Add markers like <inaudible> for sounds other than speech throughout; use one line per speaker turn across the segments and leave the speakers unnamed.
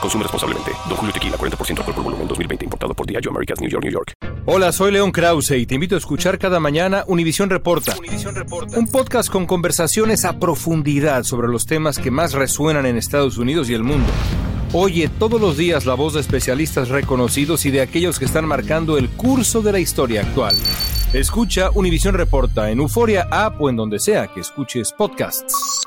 Consume responsablemente. Don Julio Tequila, 40% alcohol por volumen, 2020. Importado por Diageo Americas, New York, New York.
Hola, soy León Krause y te invito a escuchar cada mañana Univisión Reporta. Un podcast con conversaciones a profundidad sobre los temas que más resuenan en Estados Unidos y el mundo. Oye todos los días la voz de especialistas reconocidos y de aquellos que están marcando el curso de la historia actual. Escucha Univisión Reporta en Euforia App o en donde sea que escuches podcasts.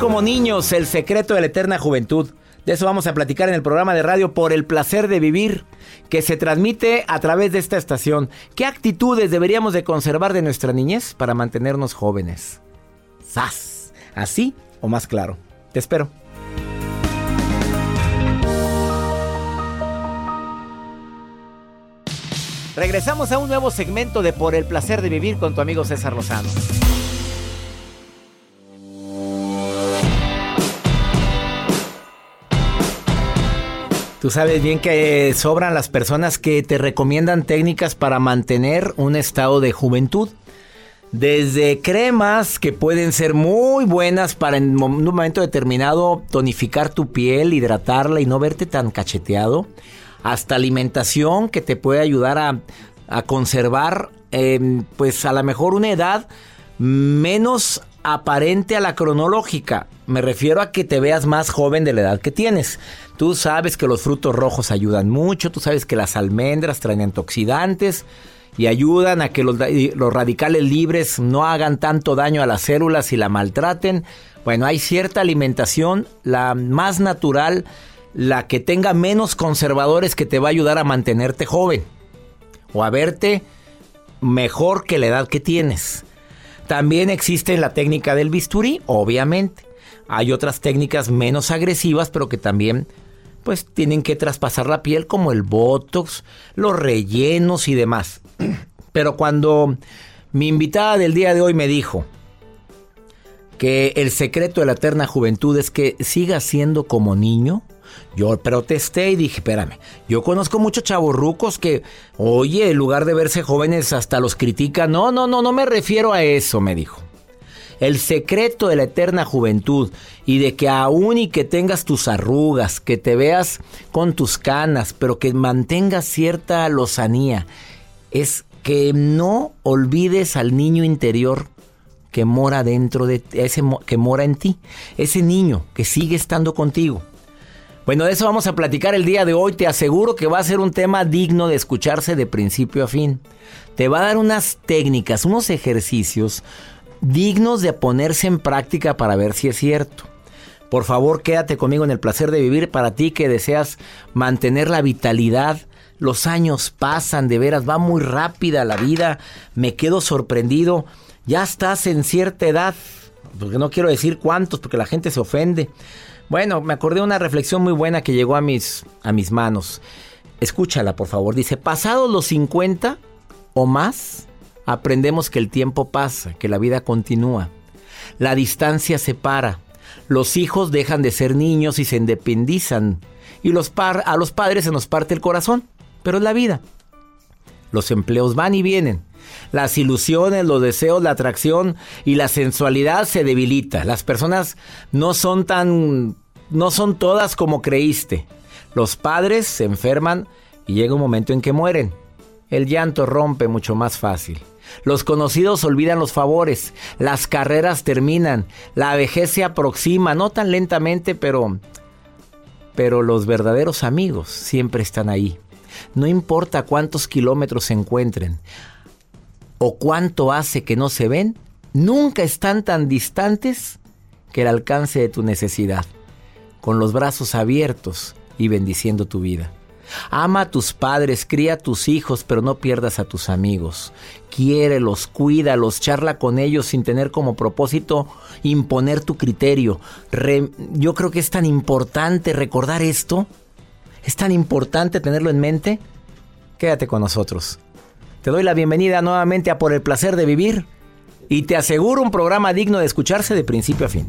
Como niños, el secreto de la eterna juventud. De eso vamos a platicar en el programa de radio Por el placer de vivir, que se transmite a través de esta estación. ¿Qué actitudes deberíamos de conservar de nuestra niñez para mantenernos jóvenes? ¡Sas! ¿Así o más claro? Te espero. Regresamos a un nuevo segmento de Por el placer de vivir con tu amigo César Lozano. Tú sabes bien que sobran las personas que te recomiendan técnicas para mantener un estado de juventud. Desde cremas que pueden ser muy buenas para en un momento determinado tonificar tu piel, hidratarla y no verte tan cacheteado, hasta alimentación que te puede ayudar a, conservar em, pues a lo mejor una edad menos aparente a la cronológica. Me refiero a que te veas más joven de la edad que tienes. Tú sabes que los frutos rojos ayudan mucho, tú sabes que las almendras traen antioxidantes y ayudan a que los, los, radicales libres no hagan tanto daño a las células y la maltraten. Bueno, hay cierta alimentación, la más natural, la que tenga menos conservadores que te va a ayudar a mantenerte joven o a verte mejor que la edad que tienes. También existe la técnica del bisturí, obviamente. Hay otras técnicas menos agresivas, pero que también pues tienen que traspasar la piel como el botox, los rellenos y demás. <clears throat> Pero cuando mi invitada del día de hoy me dijo que el secreto de la eterna juventud es que siga siendo como niño, yo protesté y dije, espérame, yo conozco muchos chavorrucos que, oye, en lugar de verse jóvenes hasta los critican. No, no, no, no me refiero a eso, me dijo. El secreto de la eterna juventud y de que aún y que tengas tus arrugas, que te veas con tus canas, pero que mantengas cierta lozanía, es que no olvides al niño interior que mora dentro de ese que mora en ti, ese niño que sigue estando contigo. Bueno, de eso vamos a platicar el día de hoy. Te aseguro que va a ser un tema digno de escucharse de principio a fin. Te va a dar unas técnicas, unos ejercicios dignos de ponerse en práctica para ver si es cierto. Por favor, quédate conmigo en el placer de vivir para ti que deseas mantener la vitalidad. Los años pasan, de veras, va muy rápida la vida. Me quedo sorprendido. Ya estás en cierta edad, porque no quiero decir cuántos, porque la gente se ofende. Bueno, me acordé de una reflexión muy buena que llegó a mis, a mis manos. Escúchala, por favor. Dice, pasados los 50 o más, aprendemos que el tiempo pasa, que la vida continúa. La distancia separa. Los hijos dejan de ser niños y se independizan. Y los par a los padres se nos parte el corazón. Pero es la vida. Los empleos van y vienen. Las ilusiones, los deseos, la atracción y la sensualidad se debilita. Las personas no son tan no son todas como creíste. Los padres se enferman y llega un momento en que mueren. El llanto rompe mucho más fácil. Los conocidos olvidan los favores, las carreras terminan, la vejez se aproxima, no tan lentamente, pero pero los verdaderos amigos siempre están ahí. No importa cuántos kilómetros se encuentren o cuánto hace que no se ven, nunca están tan distantes que el alcance de tu necesidad, con los brazos abiertos y bendiciendo tu vida. Ama a tus padres, cría a tus hijos, pero no pierdas a tus amigos. Quiérelos, cuídalos, charla con ellos sin tener como propósito imponer tu criterio. yo creo que es tan importante recordar esto. Es tan importante tenerlo en mente. Quédate con nosotros. Te doy la bienvenida nuevamente a Por el placer de vivir y te aseguro un programa digno de escucharse de principio a fin.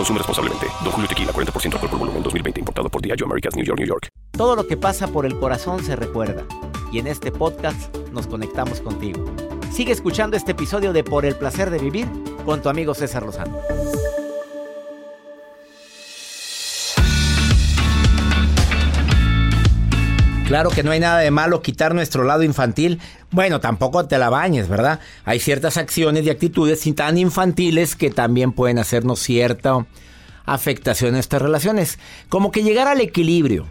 Consume responsablemente. Don Julio Tequila, 40% alcohol por volumen, 2020. Importado por Diageo Americas, New York, New York.
Todo lo que pasa por el corazón se recuerda. Y en este podcast nos conectamos contigo. Sigue escuchando este episodio de Por el Placer de Vivir con tu amigo César Lozano. Claro que no hay nada de malo quitar nuestro lado infantil. Bueno, tampoco te la bañes, ¿verdad? Hay ciertas acciones y actitudes tan infantiles que también pueden hacernos cierta afectación a estas relaciones. Como que llegar al equilibrio.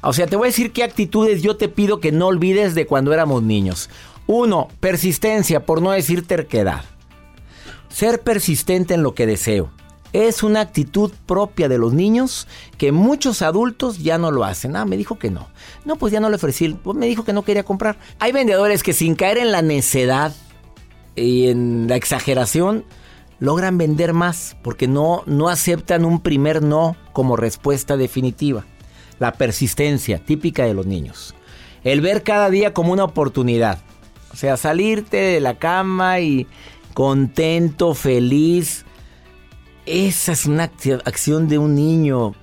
O sea, te voy a decir qué actitudes yo te pido que no olvides de cuando éramos niños. Uno, persistencia, por no decir terquedad. Ser persistente en lo que deseo es una actitud propia de los niños que muchos adultos ya no lo hacen. Ah, me dijo que no. No, pues ya no le ofrecí. Pues me dijo que no quería comprar. Hay vendedores que sin caer en la necedad y en la exageración logran vender más porque no, no aceptan un primer no como respuesta definitiva. La persistencia típica de los niños. El ver cada día como una oportunidad. O sea, salirte de la cama y contento, feliz, esa es una acción de un niño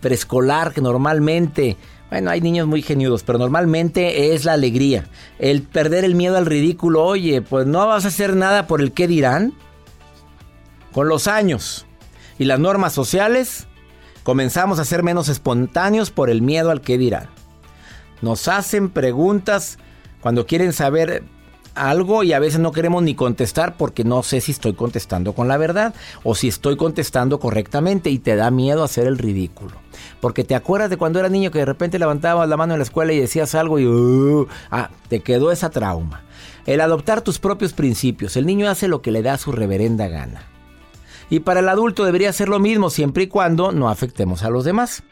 preescolar que normalmente, bueno, hay niños muy geniudos, pero normalmente es la alegría. El perder el miedo al ridículo, oye, pues no vas a hacer nada por el qué dirán. Con los años y las normas sociales, comenzamos a ser menos espontáneos por el miedo al qué dirán. Nos hacen preguntas cuando quieren saber algo y a veces no queremos ni contestar porque no sé si estoy contestando con la verdad o si estoy contestando correctamente y te da miedo hacer el ridículo. Porque te acuerdas de cuando eras niño que de repente levantabas la mano en la escuela y decías algo y uh, ah, te quedó esa trauma. El adoptar tus propios principios. El niño hace lo que le da su reverenda gana. Y para el adulto debería ser lo mismo siempre y cuando no afectemos a los demás.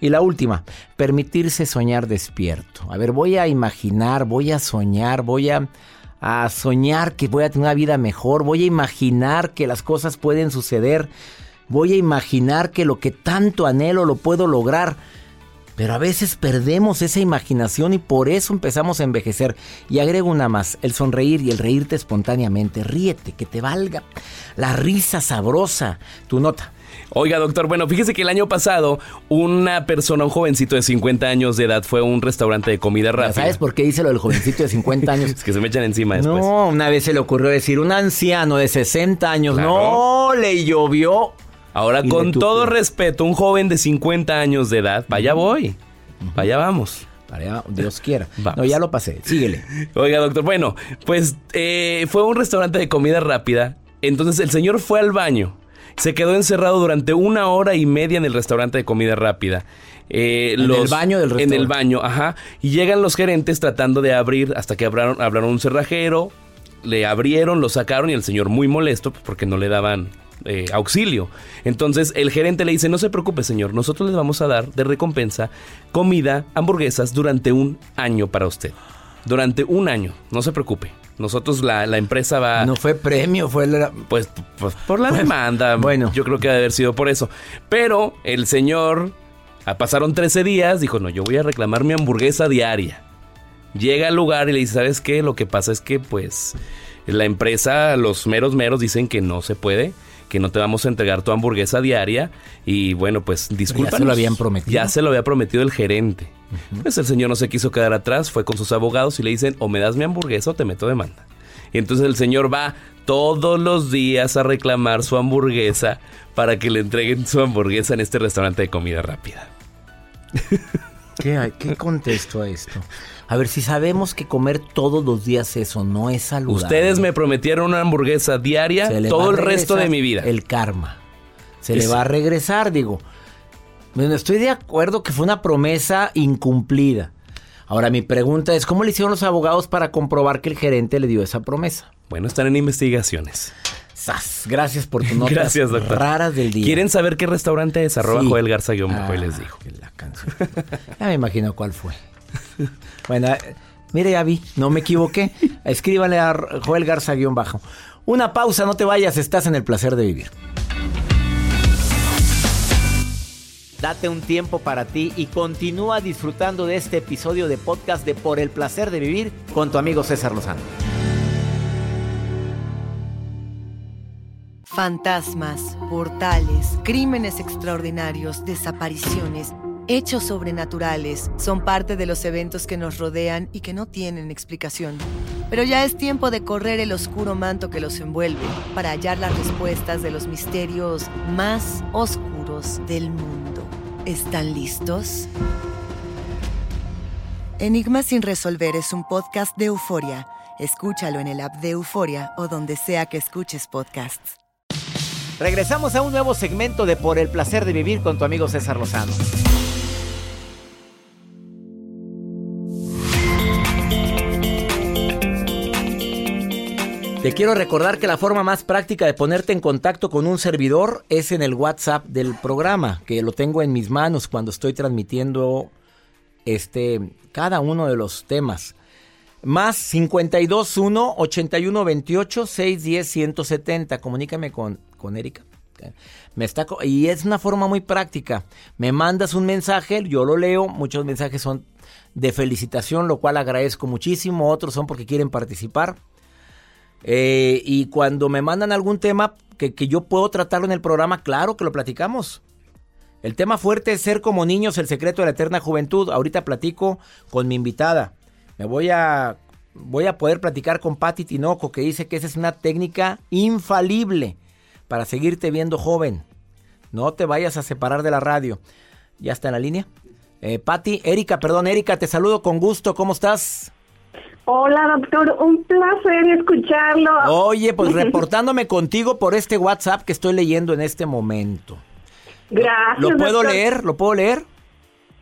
Y la última, permitirse soñar despierto. A ver, voy a imaginar, voy a soñar, voy a a soñar que voy a tener una vida mejor, voy a imaginar que las cosas pueden suceder, voy a imaginar que lo que tanto anhelo lo puedo lograr. Pero a veces perdemos esa imaginación y por eso empezamos a envejecer. Y agrego una más, el sonreír y el reírte espontáneamente. Ríete, que te valga la risa sabrosa. Tu nota.
Oiga, doctor, bueno, fíjese que el año pasado una persona, un jovencito de 50 años de edad, fue a un restaurante de comida rápida.
¿Sabes por qué dice lo del jovencito de 50 años? <laughs>
es que se me echan encima después.
No, una vez se le ocurrió decir, un anciano de 60 años, no, le llovió.
Ahora, con todo respeto, un joven de 50 años de edad, vaya voy, vaya vamos.
Dios quiera. <laughs> No, ya lo pasé. Síguele. <laughs>
Oiga, doctor. Bueno, pues eh, fue un restaurante de comida rápida. Entonces el señor fue al baño se quedó encerrado durante una hora y media en el restaurante de comida rápida.
Eh, en el baño del
restaurante. En el baño, ajá. Y llegan los gerentes tratando de abrir hasta que hablaron, hablaron un cerrajero, le abrieron, lo sacaron y el señor muy molesto pues, porque no le daban eh, auxilio. Entonces el gerente le dice, no se preocupe señor, nosotros les vamos a dar de recompensa comida, hamburguesas durante un año para usted. Durante un año, no se preocupe. Nosotros, la, la empresa va...
No fue premio, fue la...
Pues, pues por la demanda. Bueno. Yo creo que debe haber sido por eso. Pero el señor, ah, pasaron 13 días, dijo, no, yo voy a reclamar mi hamburguesa diaria. Llega al lugar y le dice, ¿sabes qué? Lo que pasa es que, pues, la empresa, los meros meros dicen que no se puede que no te vamos a entregar tu hamburguesa diaria y bueno, pues disculpa. Ya
se lo habían prometido.
Ya se lo había prometido el gerente. Pues el señor no se quiso quedar atrás, fue con sus abogados y le dicen, o me das mi hamburguesa o te meto demanda. Y entonces el señor va todos los días a reclamar su hamburguesa para que le entreguen su hamburguesa en este restaurante de comida rápida. <laughs>
¿Qué, ¿Qué contesto a esto? A ver, si sabemos que comer todos los días eso no es saludable.
Ustedes me prometieron una hamburguesa diaria todo el resto de mi vida.
El karma. Se le va a regresar, digo. Bueno, estoy de acuerdo que fue una promesa incumplida. Ahora mi pregunta es, ¿cómo le hicieron los abogados para comprobar que el gerente le dio esa promesa?
Bueno, están en investigaciones.
Gracias por tu <laughs> nota.
Gracias, doctor.
Raras del día.
¿Quieren saber qué restaurante es? Arroba Joel Garza ah, les dijo.
La ya me imagino cuál fue. Bueno, mire, ya vi, no me equivoqué. <laughs> Escríbale a Joel Garza guion bajo. Una pausa, no te vayas, estás en el placer de vivir. Date un tiempo para ti y continúa disfrutando de este episodio de podcast de Por el placer de vivir con tu amigo César Lozano.
Fantasmas, portales, crímenes extraordinarios, desapariciones hechos sobrenaturales son parte de los eventos que nos rodean y que no tienen explicación. Pero ya es tiempo de correr el oscuro manto que los envuelve para hallar las respuestas de los misterios más oscuros del mundo. ¿Están listos? Enigma sin resolver es un podcast de euforia. Escúchalo en el app de Euforia o donde sea que escuches podcasts.
Regresamos a un nuevo segmento de Por el placer de vivir con tu amigo César Lozano. Te quiero recordar que la forma más práctica de ponerte en contacto con un servidor es en el WhatsApp del programa, que lo tengo en mis manos cuando estoy transmitiendo este cada uno de los temas. Más 521 8128 610 170. Comunícame con, con Erika. Me está, y es una forma muy práctica. Me mandas un mensaje, yo lo leo. Muchos mensajes son de felicitación, lo cual agradezco muchísimo. Otros son porque quieren participar. Eh, y cuando me mandan algún tema que, yo puedo tratarlo en el programa, claro que lo platicamos. El tema fuerte es ser como niños, el secreto de la eterna juventud. Ahorita platico con mi invitada. Me voy a, voy a poder platicar con Patti Tinoco, que dice que esa es una técnica infalible para seguirte viendo joven. No te vayas a separar de la radio. ¿Ya está en la línea? Eh, Patti, Erika, perdón, Erika, te saludo con gusto. ¿Cómo estás?
Hola, doctor, un placer escucharlo.
Oye, pues <laughs> reportándome contigo por este WhatsApp que estoy leyendo en este momento.
Gracias.
¿Lo, puedo leer? ¿Lo puedo leer?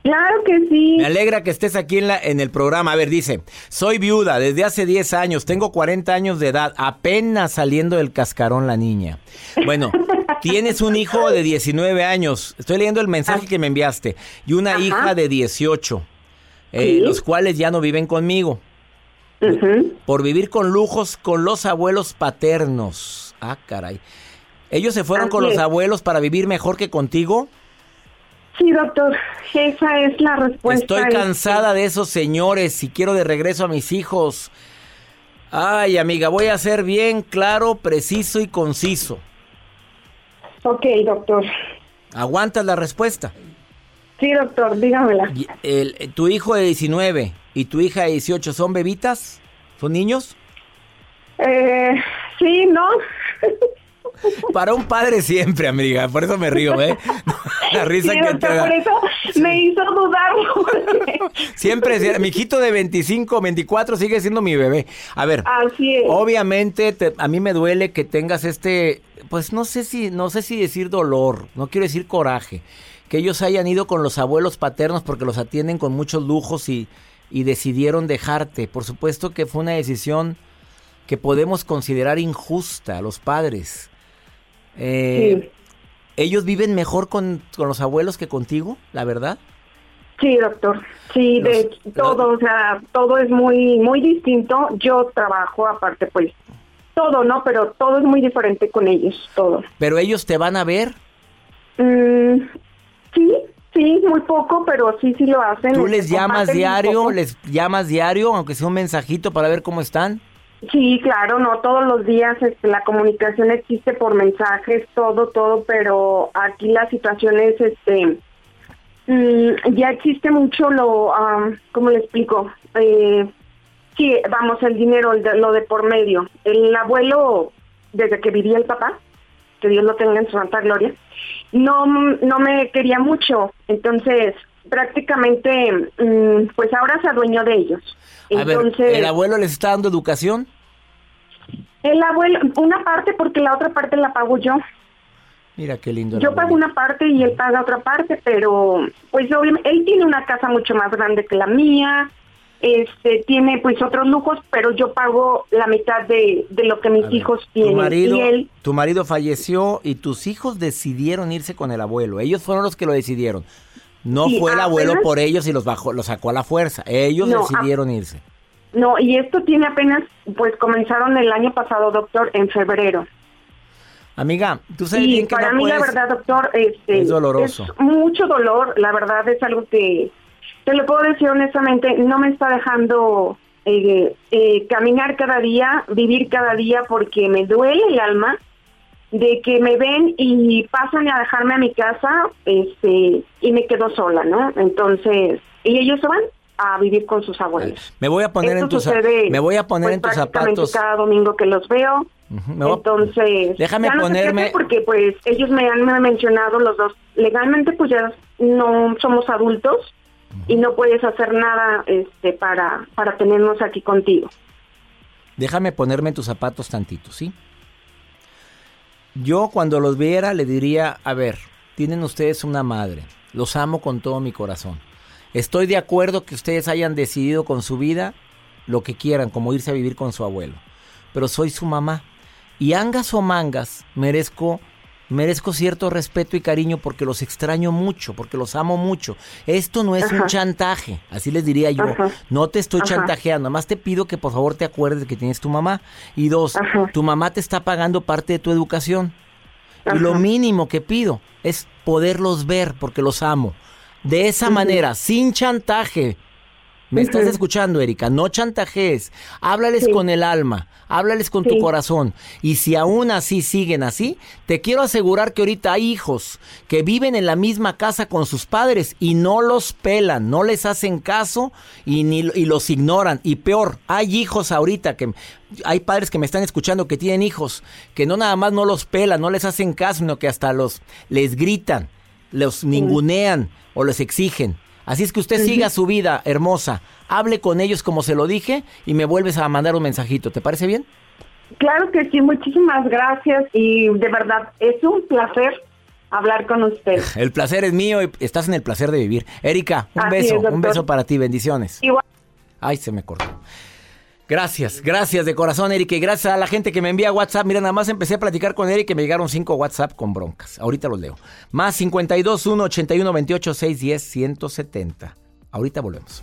Claro que sí.
Me alegra que estés aquí en, la, en el programa. A ver, dice, soy viuda desde hace 10 años, tengo 40 años de edad, apenas saliendo del cascarón la niña. Bueno, <laughs> tienes un hijo de 19 años, estoy leyendo el mensaje que me enviaste, y una hija de 18, eh, los cuales ya no viven conmigo. Por vivir con lujos con los abuelos paternos. Ah, caray. ¿Ellos se fueron con los abuelos para vivir mejor que contigo?
Sí, doctor, esa es la respuesta.
Estoy cansada de esos señores y quiero de regreso a mis hijos. Ay, amiga, voy a ser bien claro, preciso y conciso.
Ok, doctor.
¿Aguantas la respuesta?
Sí, doctor, dígamela.
El- ¿Tu hijo de 19 y tu hija de 18 son bebitas? ¿Son niños?
Eh, sí, ¿no? <laughs>
Para un padre siempre, amiga. Por eso me río, ¿eh? <laughs> La risa
Sí,
que te da.
por eso me hizo dudar. <laughs>
Siempre, mi hijito de 25, 24 sigue siendo mi bebé. A ver,
Así es.
obviamente te- a mí me duele que tengas este, pues no sé si, no sé si decir dolor, no quiero decir coraje, que ellos hayan ido con los abuelos paternos porque los atienden con muchos lujos y, y decidieron dejarte. Por supuesto que fue una decisión que podemos considerar injusta, los padres. Eh,
Sí.
¿Ellos viven mejor con, con los abuelos que contigo, la verdad?
Sí, doctor. Sí, de
Los-
todo, o sea, todo es muy muy distinto. Yo trabajo aparte, pues, todo, ¿no? Pero todo es muy diferente con ellos, todo.
Pero ellos te van a ver.
Mm, sí, sí, muy poco, pero sí, sí lo hacen.
¿Tú les llamas diario? ¿Les llamas diario, aunque sea un mensajito para ver cómo están?
Sí, claro, no todos los días este, la comunicación existe por mensajes, todo, todo, pero aquí la situación es, este, mm, ya existe mucho lo, am, ¿cómo le explico? Eh, sí, vamos, el dinero, el de- lo de por medio. El abuelo, desde que vivía el papá, que Dios lo tenga en su santa gloria, no, no me quería mucho, entonces prácticamente, mm, pues ahora se adueñó de ellos.
A ver,
Entonces,
¿el abuelo les está dando educación?
el abuelo, una parte porque la otra parte la pago yo.
Mira qué lindo.
Yo pago una parte y él paga otra parte, pero pues obviamente él tiene una casa mucho más grande que la mía, este tiene pues otros lujos, pero yo pago la mitad de, de lo que mis
ver,
hijos
Tu
tienen.
marido,
y él,
tu marido falleció y tus hijos decidieron irse con el abuelo. Ellos fueron los que lo decidieron. No
Sí,
fue el abuelo
apenas-
por ellos y los bajó, los sacó a la fuerza. Ellos
No,
decidieron irse.
no, y esto tiene apenas, pues comenzaron el año pasado, doctor, en febrero.
Amiga, tú sabes
Y
bien que
para
no
mí la verdad, doctor, este,
Es doloroso.
es mucho dolor. La verdad es algo que te lo puedo decir honestamente, no me está dejando eh, eh, caminar cada día, vivir cada día, porque me duele el alma de que me ven y pasan a dejarme a mi casa, este, y me quedo sola, ¿no? Entonces, y ellos se van a vivir con sus abuelos.
Me voy a poner
Esto
en tus
sucede,
me voy a poner
pues,
en tus
prácticamente
zapatos.
cada domingo que los veo. Entonces,
Déjame
ya no
ponerme-
porque pues ellos me han me han mencionado los dos. Legalmente pues ya no somos adultos y no puedes hacer nada este para para tenernos aquí contigo.
Déjame ponerme en tus zapatos tantito, ¿sí? Yo cuando los viera le diría, a ver, tienen ustedes una madre, los amo con todo mi corazón. Estoy de acuerdo que ustedes hayan decidido con su vida lo que quieran, como irse a vivir con su abuelo. Pero soy su mamá. Y angas o mangas, merezco, merezco cierto respeto y cariño porque los extraño mucho, porque los amo mucho. Esto no es un chantaje, así les diría yo.
Ajá.
No te estoy
Ajá.
chantajeando, más te pido que por favor te acuerdes de que tienes tu mamá. Y dos, tu mamá te está pagando parte de tu educación. Y lo mínimo que pido es poderlos ver porque los amo. De esa manera, sin chantaje. ¿Me estás escuchando, Erika? No chantajees. Háblales
Sí.
con el alma. Háblales con tu corazón. Y si aún así siguen así, te quiero asegurar que ahorita hay hijos que viven en la misma casa con sus padres y no los pelan, no les hacen caso y, ni, y los ignoran. Y peor, hay hijos ahorita que hay padres que me están escuchando que tienen hijos que no nada más no los pelan, no les hacen caso, sino que hasta los les gritan, los ningunean o les exigen. Así es que usted siga su vida hermosa, hable con ellos como se lo dije y me vuelves a mandar un mensajito. ¿Te parece bien?
Claro que sí, muchísimas gracias y de verdad es un placer hablar con usted. <laughs>
El placer es mío y estás en el placer de vivir. Erika, un
Así
beso,
es,
un beso para ti, bendiciones.
Igual
Ay, se me cortó. Gracias, gracias de corazón, Erika. Y gracias a la gente que me envía WhatsApp. Mira, nada más empecé a platicar con Erika y me llegaron cinco WhatsApp con broncas. Ahorita los leo. Más 52 1 81 28 610 170. Ahorita volvemos.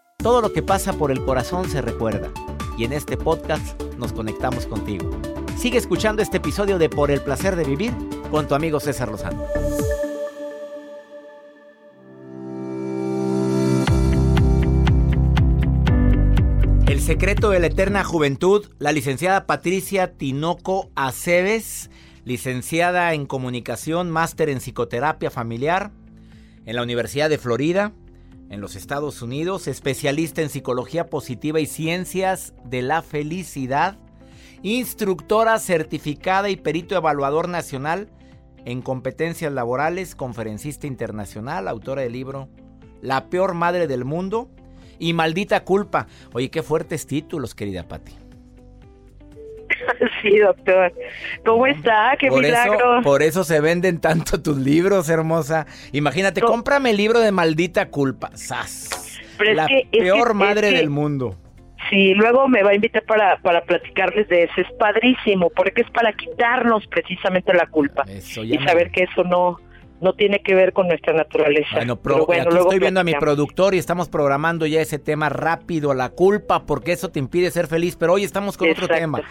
Todo lo que pasa por el corazón se recuerda. Y en este podcast nos conectamos contigo. Sigue escuchando este episodio de Por el placer de vivir con tu amigo César Lozano. El secreto de la eterna juventud, la licenciada Patricia Tinoco Aceves, licenciada en comunicación, máster en psicoterapia familiar en la Universidad de Florida, en los Estados Unidos, especialista en psicología positiva y ciencias de la felicidad, instructora certificada y perito evaluador nacional en competencias laborales, conferencista internacional, autora del libro La peor madre del mundo y Maldita culpa. Oye, qué fuertes títulos, querida Patti. <laughs>
Sí, doctor. ¿Cómo está? ¡Qué
por
milagro!
Eso, por eso se venden tanto tus libros, hermosa. Imagínate, cómprame el libro de Maldita Culpa. ¡Sas!
Pero es
La
que- es que-
peor
es
madre
que-
del mundo.
Sí, luego me va a invitar para, para platicarles de eso. Es padrísimo, porque es para quitarnos precisamente la culpa.
Eso,
y
me-
saber que eso no, no tiene que ver con nuestra naturaleza.
Bueno,
Pero bueno,
aquí
luego
estoy viendo a mi productor y estamos programando ya ese tema rápido, la culpa, porque eso te impide ser feliz. Pero hoy estamos con otro tema.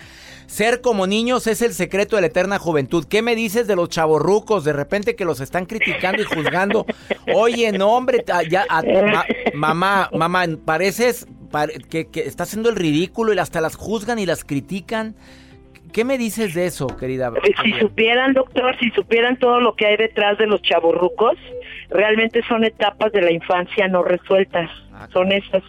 Ser como niños es el secreto de la eterna juventud. ¿Qué me dices de los chavorrucos? De repente que los están criticando y juzgando. Oye, no, hombre, ta- ya, a- ma- mamá, mamá, pareces pare- que, que está haciendo el ridículo y hasta las juzgan y las critican. ¿Qué me dices de eso, querida?
Si supieran, doctor, si supieran todo lo que hay detrás de los chavorrucos, realmente son etapas de la infancia no resueltas. Son esas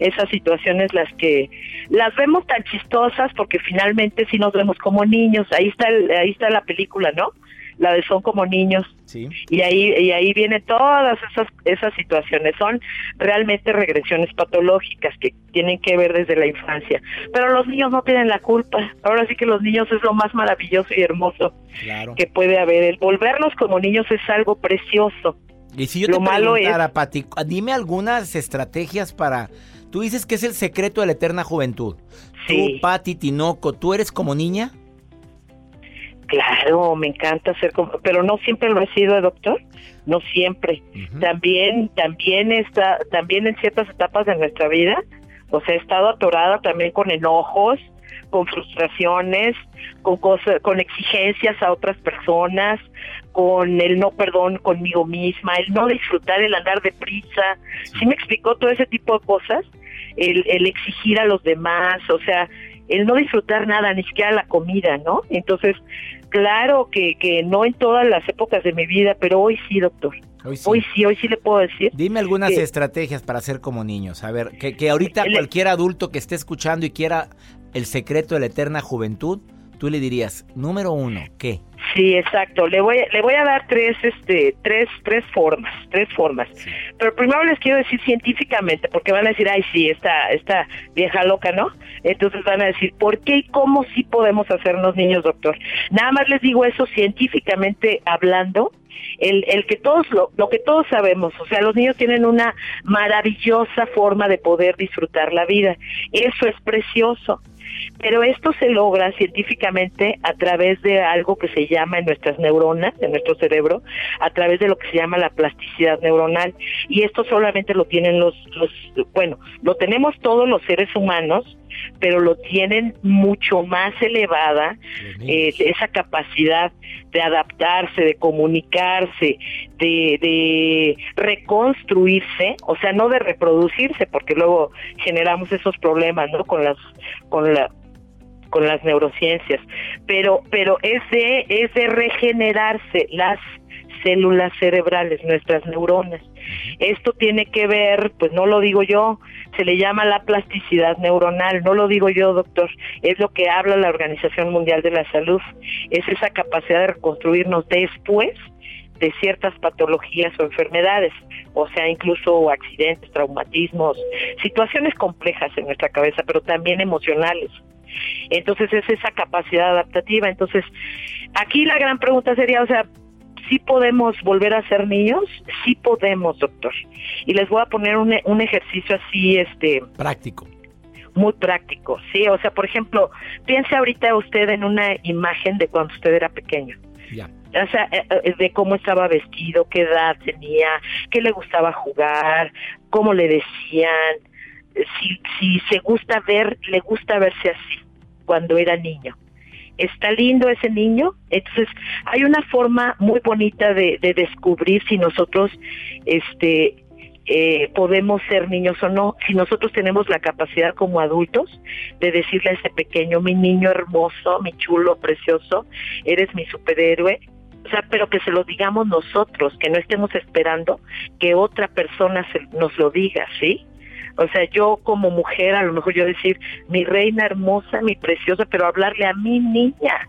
esas situaciones las que las vemos tan chistosas porque finalmente sí nos vemos como niños. Ahí está el- ahí está la película, ¿no? La de son como niños
Sí.
y ahí y ahí vienen todas esas esas situaciones son realmente regresiones patológicas que tienen que ver desde la infancia pero los niños no tienen la culpa ahora sí que los niños es lo más maravilloso y hermoso
Claro.
que puede haber el volvernos como niños es algo precioso
Y si yo
Lo
te
malo
preguntara, Pati, dime algunas estrategias para... Tú dices que es el secreto de la eterna juventud.
Sí.
Tú, Pati Tinoco, ¿tú eres como niña?
Claro, me encanta ser como, pero no siempre lo he sido, doctor, no siempre. También, también está, también en ciertas etapas de nuestra vida, o sea, he estado atorada también con enojos, con frustraciones, con cosas, con exigencias a otras personas, con el no perdón conmigo misma, el no disfrutar, el andar deprisa. ¿Sí me explicó todo ese tipo de cosas? El, el exigir a los demás, o sea, el no disfrutar nada, ni siquiera la comida, ¿no? Entonces, claro que, que no en todas las épocas de mi vida, pero hoy sí, doctor.
Hoy sí.
Hoy sí, hoy sí le puedo decir.
Dime algunas
que-
estrategias para ser como niños. A ver, que, que ahorita cualquier adulto que esté escuchando y quiera el secreto de la eterna juventud, tú le dirías, número uno, ¿qué?
Sí, exacto. Le voy, le voy a dar tres, este, tres, tres formas, tres formas. Pero primero les quiero decir científicamente, porque van a decir, ay, sí, esta, esta vieja loca, ¿no? Entonces van a decir, ¿por qué y cómo sí podemos hacernos niños, doctor? Nada más les digo eso científicamente hablando. El, el que todos lo, lo que todos sabemos, o sea, los niños tienen una maravillosa forma de poder disfrutar la vida. Eso es precioso. Pero esto se logra científicamente a través de algo que se llama en nuestras neuronas, en nuestro cerebro, a través de lo que se llama la plasticidad neuronal. Y esto solamente lo tienen los, los bueno, lo tenemos todos los seres humanos, pero lo tienen mucho más elevada, eh, esa capacidad de adaptarse, de comunicarse, de, de reconstruirse, o sea, no de reproducirse, porque luego generamos esos problemas, ¿no? Con las, con la, con las neurociencias, pero, pero es de, es de regenerarse las células cerebrales, nuestras neuronas. Esto tiene que ver, pues no lo digo yo, se le llama la plasticidad neuronal, no lo digo yo, doctor, es lo que habla la Organización Mundial de la Salud, es esa capacidad de reconstruirnos después de ciertas patologías o enfermedades, o sea, incluso accidentes, traumatismos, situaciones complejas en nuestra cabeza, pero también emocionales. Entonces es esa capacidad adaptativa. Entonces, aquí la gran pregunta sería, o sea, ¿sí podemos volver a ser niños? Sí podemos, doctor. Y les voy a poner un, un ejercicio así, este...
Práctico.
Muy práctico, sí. O sea, por ejemplo, piense ahorita usted en una imagen de cuando usted era pequeño.
Ya.
O sea, eh, eh, de cómo estaba vestido, qué edad tenía, qué le gustaba jugar, cómo le decían, si, si se gusta ver, le gusta verse así cuando era niño está lindo ese niño. Entonces, hay una forma muy bonita de, de descubrir si nosotros este eh, podemos ser niños o no, si nosotros tenemos la capacidad como adultos de decirle a ese pequeño, mi niño hermoso, mi chulo, precioso, eres mi superhéroe, o sea, pero que se lo digamos nosotros, que no estemos esperando que otra persona se, nos lo diga, ¿sí? O sea, yo como mujer, a lo mejor yo decir, mi reina hermosa, mi preciosa, pero hablarle a mi niña.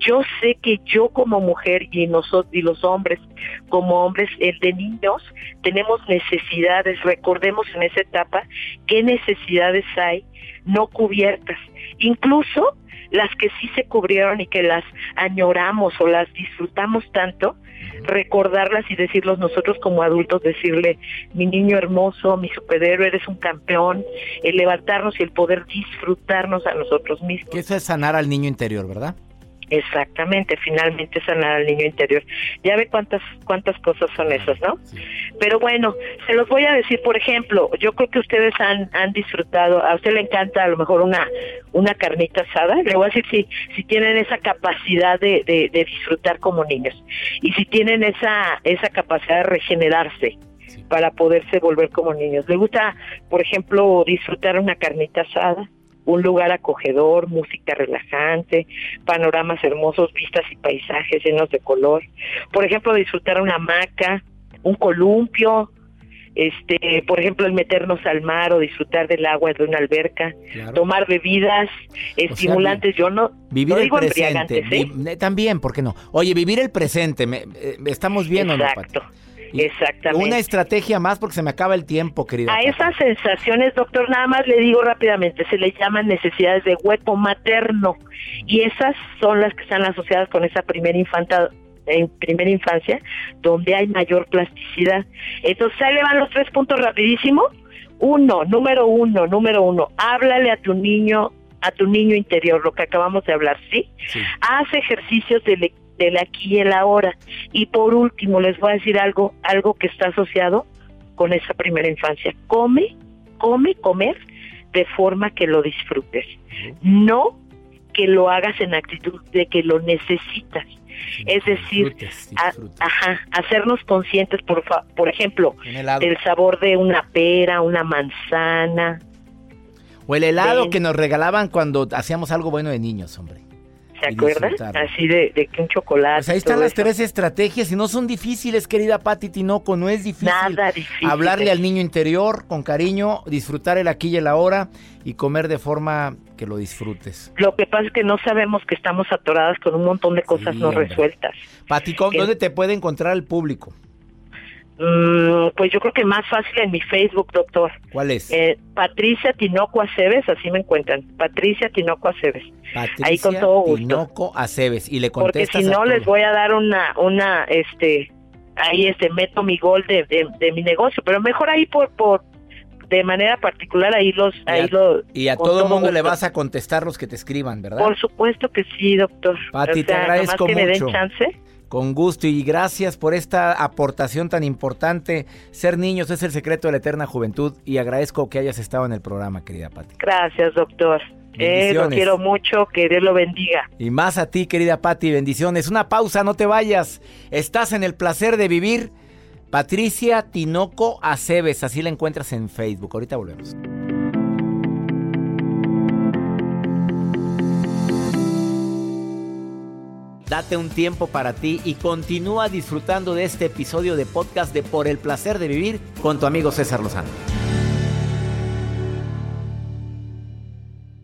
Yo sé que yo como mujer y nosotros y los hombres como hombres, el de niños, tenemos necesidades. Recordemos en esa etapa qué necesidades hay no cubiertas. Incluso las que sí se cubrieron y que las añoramos o las disfrutamos tanto, recordarlas y decirlos nosotros como adultos, decirle, mi niño hermoso, mi superhéroe, eres un campeón, el levantarnos y el poder disfrutarnos a nosotros mismos.
Que eso es sanar al niño interior, ¿verdad?
Exactamente, finalmente sanar al niño interior. Ya ve cuántas cuántas cosas son esas, ¿no? Pero bueno, se los voy a decir, por ejemplo, yo creo que ustedes han, han disfrutado, a usted le encanta a lo mejor una una carnita asada, le voy a decir si si tienen esa capacidad de, de, de disfrutar como niños y si tienen esa esa capacidad de regenerarse para poderse volver como niños. ¿Le gusta, por ejemplo, disfrutar una carnita asada? Un lugar acogedor, música relajante, panoramas hermosos, vistas y paisajes llenos de color. Por ejemplo, disfrutar una hamaca, un columpio, este, por ejemplo, el meternos al mar o disfrutar del agua de una alberca, tomar bebidas estimulantes, yo no
vivir
no
el presente, ¿eh? también, ¿por qué no? Oye, vivir el presente, me, eh, estamos viendo,
Exacto. Exactamente.
Una estrategia más porque se me acaba el tiempo, querida.
A esas sensaciones, doctor, nada más le digo rápidamente, se le llaman necesidades de hueco materno y esas son las que están asociadas con esa primera infanta en primera infancia, donde hay mayor plasticidad. Entonces, ahí le van los tres puntos rapidísimo. Uno, número uno, número uno, háblale a tu niño, a tu niño interior, lo que acabamos de hablar, ¿sí? sí. Haz ejercicios de lectura del aquí y el ahora. Y por último, les voy a decir algo, algo que está asociado con esa primera infancia. Come, come, comer de forma que lo disfrutes. No que lo hagas en actitud de que lo necesitas. es decir, ajá, hacernos conscientes, por, por ejemplo, del sabor de una pera, una manzana.
O el helado que nos regalaban cuando hacíamos algo bueno de niños, hombre.
¿Se acuerdan? Así de, que un chocolate.
Pues ahí están las tres estrategias y no son difíciles, querida Pati Tinoco, no es difícil.
Nada difícil.
Hablarle al niño interior con cariño, disfrutar el aquí y el ahora y comer de forma que lo disfrutes.
Lo que pasa es que no sabemos que estamos atoradas con un montón de cosas no resueltas.
Pati, ¿dónde te puede encontrar el público?
Mm, pues yo creo que más fácil en mi Facebook, doctor.
¿Cuál es?
Eh, Patricia Tinoco Aceves, así me encuentran. Patricia Tinoco Aceves.
Patricia
Ahí con todo gusto.
Tinoco Aceves. Y le
Porque si no les voy a dar una, una, este, ahí este, meto mi gol de, de, mi negocio. Pero mejor ahí por, por, de manera particular ahí los,
y
ahí
a,
los.
Y a todo el mundo le vas a contestar los que te escriban, ¿verdad?
Por supuesto que sí, doctor.
Pati, te agradezco
que
mucho.
me den chance.
Con gusto y gracias por esta aportación tan importante. Ser niños es el secreto de la eterna juventud y agradezco que hayas estado en el programa, querida Pati.
Gracias, doctor. Eh, lo quiero mucho, que Dios lo bendiga.
Y más a ti, querida Pati, bendiciones. Una pausa, no te vayas. Estás en el placer de vivir. Patricia Tinoco Aceves, así la encuentras en Facebook. Ahorita volvemos. Date un tiempo para ti y continúa disfrutando de este episodio de podcast de Por el placer de vivir con tu amigo César Lozano.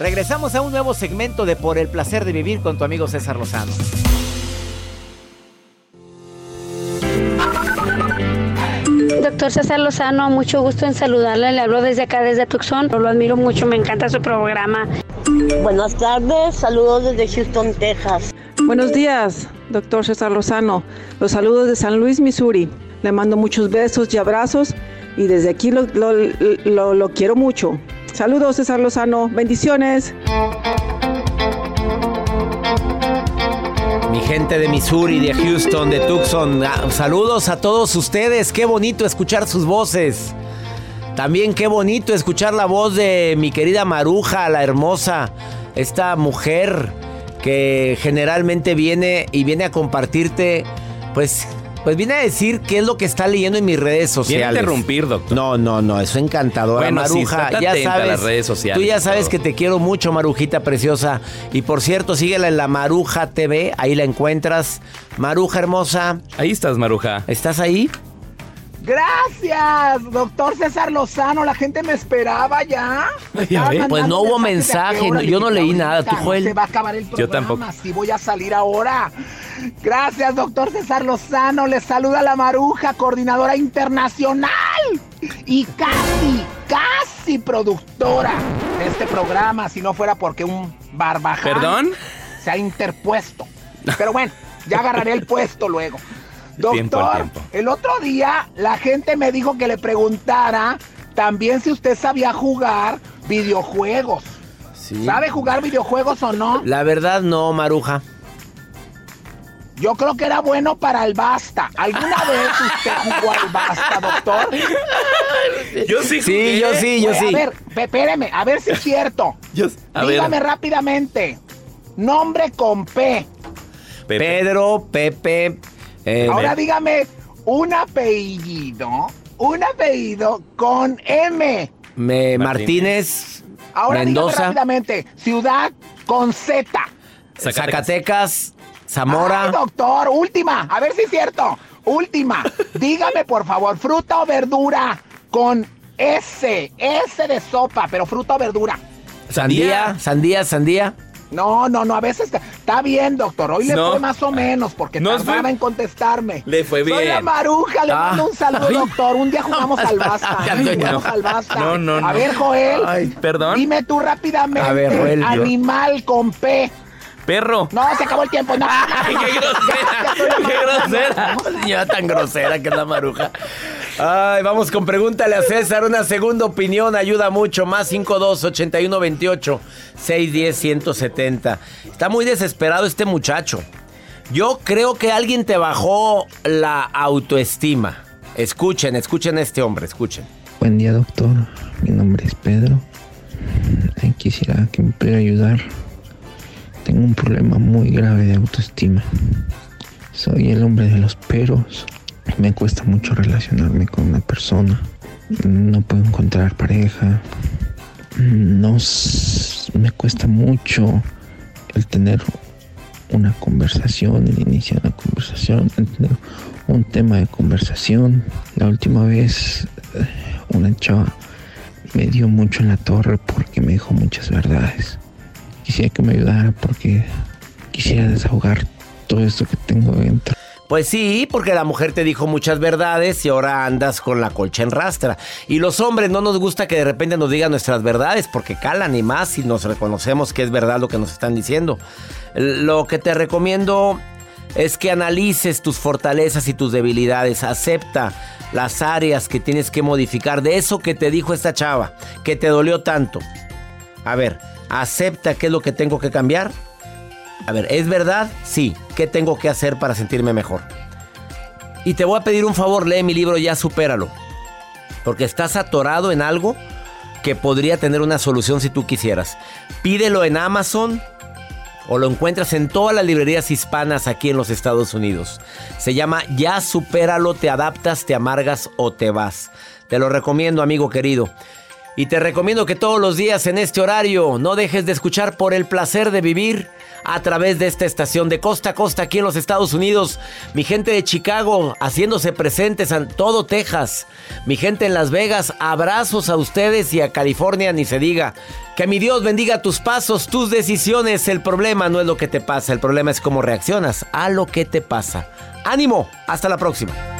Regresamos a un nuevo segmento de Por el placer de vivir con tu amigo César Lozano.
Doctor César Lozano, mucho gusto en saludarle. Le hablo desde acá, desde Tucson. Lo admiro mucho, me encanta su programa.
Buenas tardes, saludos desde Houston, Texas.
Buenos días, doctor César Lozano. Los saludos de San Luis, Missouri. Le mando muchos besos y abrazos y desde aquí lo, lo, lo quiero mucho. Saludos, César Lozano. Bendiciones.
Mi gente de Missouri, de Houston, de Tucson, ah, saludos a todos ustedes. Qué bonito escuchar sus voces. También qué bonito escuchar la voz de mi querida Maruja, la hermosa, esta mujer que generalmente viene y viene a compartirte, pues pues vine a decir qué es lo que está leyendo en mis redes sociales.
Viene a interrumpir, doctor.
No, no, no, eso encantadora.
Bueno,
Maruja,
sí,
ya sabes.
A las redes sociales
tú ya sabes que te quiero mucho, Marujita preciosa. Y por cierto, síguela en la Maruja TV, ahí la encuentras. Maruja hermosa.
Ahí estás, Maruja.
¿Estás ahí?
Gracias, doctor César Lozano. La gente me esperaba ya. <laughs>
pues no hubo mensaje. yo no leí nada. ¿Tú, Joel?
Se va a acabar el programa.
Yo tampoco.
Sí voy a salir ahora. Gracias, doctor César Lozano. Les saluda la Maruja, coordinadora internacional. Y casi, casi productora de este programa. Si no fuera porque un barbaján
¿Perdón?
se ha interpuesto. Pero bueno, ya agarraré el puesto luego. Doctor,
Tiempo al tiempo.
el otro día la gente me dijo que le preguntara también si usted sabía jugar videojuegos.
Sí.
¿Sabe jugar videojuegos o no?
La verdad, no, Maruja.
Yo creo que era bueno para el basta. ¿Alguna <laughs> vez usted jugó al basta, doctor?
Yo sí.
Sí,
jugué.
yo sí, yo
Oye,
sí.
A ver, espéreme, a ver si es cierto. <laughs>
Yo- a ver.
Dígame rápidamente. Nombre con P.
Pepe.
Pedro, Pepe. Eh,
Ahora dígame un apellido. Un apellido con M.
me-
Martínez.
Martínez,
Ahora dígame
Mendoza,
rápidamente. Ciudad con Z.
Zacatecas.
Zacatecas, Zamora.
Ay, doctor, última. A ver si es cierto. Última. Dígame, por favor, fruta o verdura con S. S de sopa, pero fruta o verdura.
Sandía, sandía, sandía.
No, no, no, a veces está, bien, doctor. Hoy le
No.
fue más o menos porque
Nos
tardaba
fue-
en contestarme.
Le fue
Soy la
bien.
Maruja, le
Ah.
mando un saludo,
Ay.
doctor. Un día jugamos <laughs> al basta.
Ay, no.
jugamos al basta.
No, no,
A
no.
ver, Joel.
Ay,
Perdón.
Dime tú rápidamente.
A ver, Joel, yo-
Animal con P.
Perro.
No, se acabó el tiempo. No. <laughs>
Ay, qué grosera. <laughs> Qué grosera.
Señora tan grosera que es la maruja. Ay, vamos con pregúntale a César. Una segunda opinión ayuda mucho. Más 52 81 28 610 170. Está muy desesperado este muchacho. Yo creo que alguien te bajó la autoestima. Escuchen, escuchen a este hombre, escuchen.
Buen día, doctor. Mi nombre es Pedro. Quisiera que me pudiera ayudar. Tengo un problema muy grave de autoestima. Soy el hombre de los peros. Me cuesta mucho relacionarme con una persona. No puedo encontrar pareja. No me cuesta mucho el tener una conversación, el iniciar una conversación, el tener un tema de conversación. La última vez eh, una chava me dio mucho en la torre porque me dijo muchas verdades. Quisiera que me ayudara porque quisiera desahogar todo esto que tengo dentro.
Pues sí, porque la mujer te dijo muchas verdades y ahora andas con la colcha en rastra. Y los hombres no nos gusta que de repente nos digan nuestras verdades porque calan y más si nos reconocemos que es verdad lo que nos están diciendo. Lo que te recomiendo es que analices tus fortalezas y tus debilidades. Acepta las áreas que tienes que modificar de eso que te dijo esta chava, que te dolió tanto. A ver, acepta qué es lo que tengo que cambiar a ver, ¿es verdad? Sí. ¿Qué tengo que hacer para sentirme mejor? Y te voy a pedir un favor, lee mi libro Ya Supéralo. Porque estás atorado en algo que podría tener una solución si tú quisieras. Pídelo en Amazon o lo encuentras en todas las librerías hispanas aquí en los Estados Unidos. Se llama Ya Supéralo, te adaptas, te amargas o te vas. Te lo recomiendo, amigo querido. Y te recomiendo que todos los días en este horario no dejes de escuchar por el placer de vivir a través de esta estación de costa a costa aquí en los Estados Unidos. Mi gente de Chicago haciéndose presentes en todo Texas. Mi gente en Las Vegas, abrazos a ustedes y a California, ni se diga. Que mi Dios bendiga tus pasos, tus decisiones. El problema no es lo que te pasa, el problema es cómo reaccionas a lo que te pasa. Ánimo, hasta la próxima.